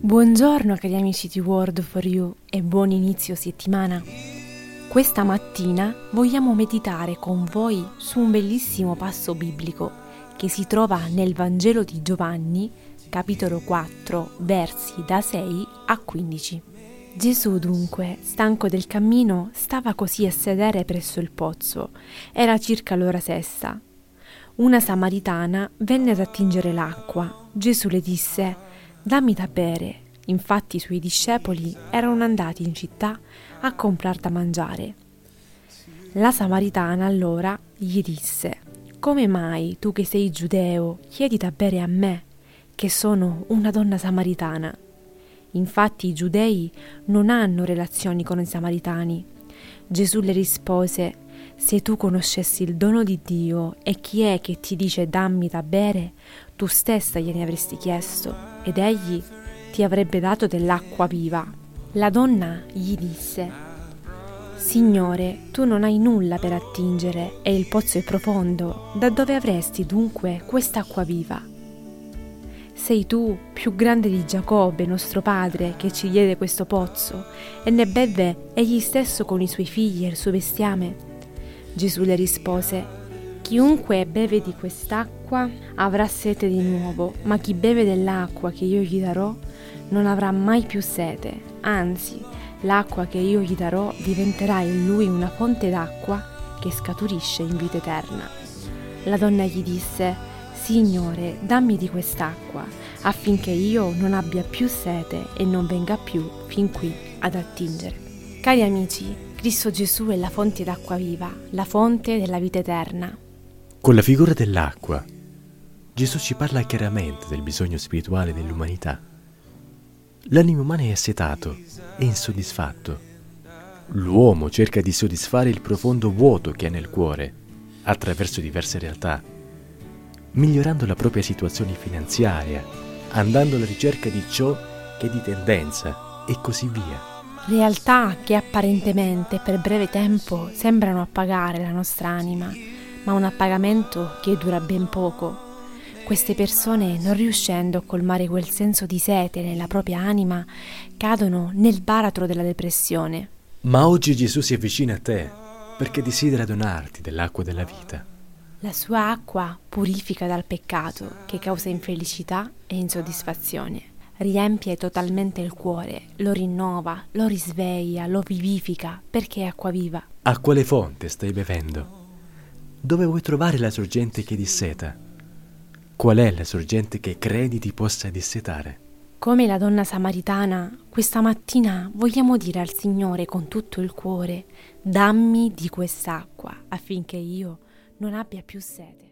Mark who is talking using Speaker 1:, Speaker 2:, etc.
Speaker 1: Buongiorno cari amici di Word for You e buon inizio settimana. Questa mattina vogliamo meditare con voi su un bellissimo passo biblico che si trova nel Vangelo di Giovanni, capitolo 4, versi da 6 a 15. Gesù dunque, stanco del cammino, stava così a sedere presso il pozzo. Era circa l'ora sesta. Una samaritana venne ad attingere l'acqua. Gesù le disse: Dammi da bere. Infatti i suoi discepoli erano andati in città a comprar da mangiare. La samaritana allora gli disse: Come mai tu che sei giudeo chiedi da bere a me, che sono una donna samaritana? Infatti i giudei non hanno relazioni con i samaritani. Gesù le rispose: Se tu conoscessi il dono di Dio e chi è che ti dice dammi da bere, tu stessa gliene avresti chiesto ed egli ti avrebbe dato dell'acqua viva. La donna gli disse: Signore, tu non hai nulla per attingere e il pozzo è profondo, da dove avresti dunque quest'acqua viva? Sei tu più grande di Giacobbe, nostro padre, che ci diede questo pozzo, e ne beve egli stesso con i suoi figli e il suo bestiame? Gesù le rispose, Chiunque beve di quest'acqua avrà sete di nuovo, ma chi beve dell'acqua che io gli darò non avrà mai più sete, anzi, l'acqua che io gli darò diventerà in lui una fonte d'acqua che scaturisce in vita eterna. La donna gli disse, Signore, dammi di quest'acqua, affinché io non abbia più sete e non venga più fin qui ad attingere. Cari amici, Cristo Gesù è la fonte d'acqua viva, la fonte della vita eterna.
Speaker 2: Con la figura dell'acqua, Gesù ci parla chiaramente del bisogno spirituale dell'umanità. L'animo umano è assetato e insoddisfatto. L'uomo cerca di soddisfare il profondo vuoto che ha nel cuore attraverso diverse realtà, migliorando la propria situazione finanziaria, andando alla ricerca di ciò che è di tendenza e così via.
Speaker 1: Realtà che apparentemente per breve tempo sembrano appagare la nostra anima, ma un appagamento che dura ben poco. Queste persone, non riuscendo a colmare quel senso di sete nella propria anima, cadono nel baratro della depressione.
Speaker 2: Ma oggi Gesù si avvicina a te perché desidera donarti dell'acqua della vita.
Speaker 1: La sua acqua purifica dal peccato che causa infelicità e insoddisfazione. Riempie totalmente il cuore, lo rinnova, lo risveglia, lo vivifica perché è acqua viva.
Speaker 2: A quale fonte stai bevendo? Dove vuoi trovare la sorgente che disseta? Qual è la sorgente che credi ti possa dissetare?
Speaker 1: Come la donna samaritana, questa mattina vogliamo dire al Signore con tutto il cuore, dammi di quest'acqua affinché io non abbia più sete.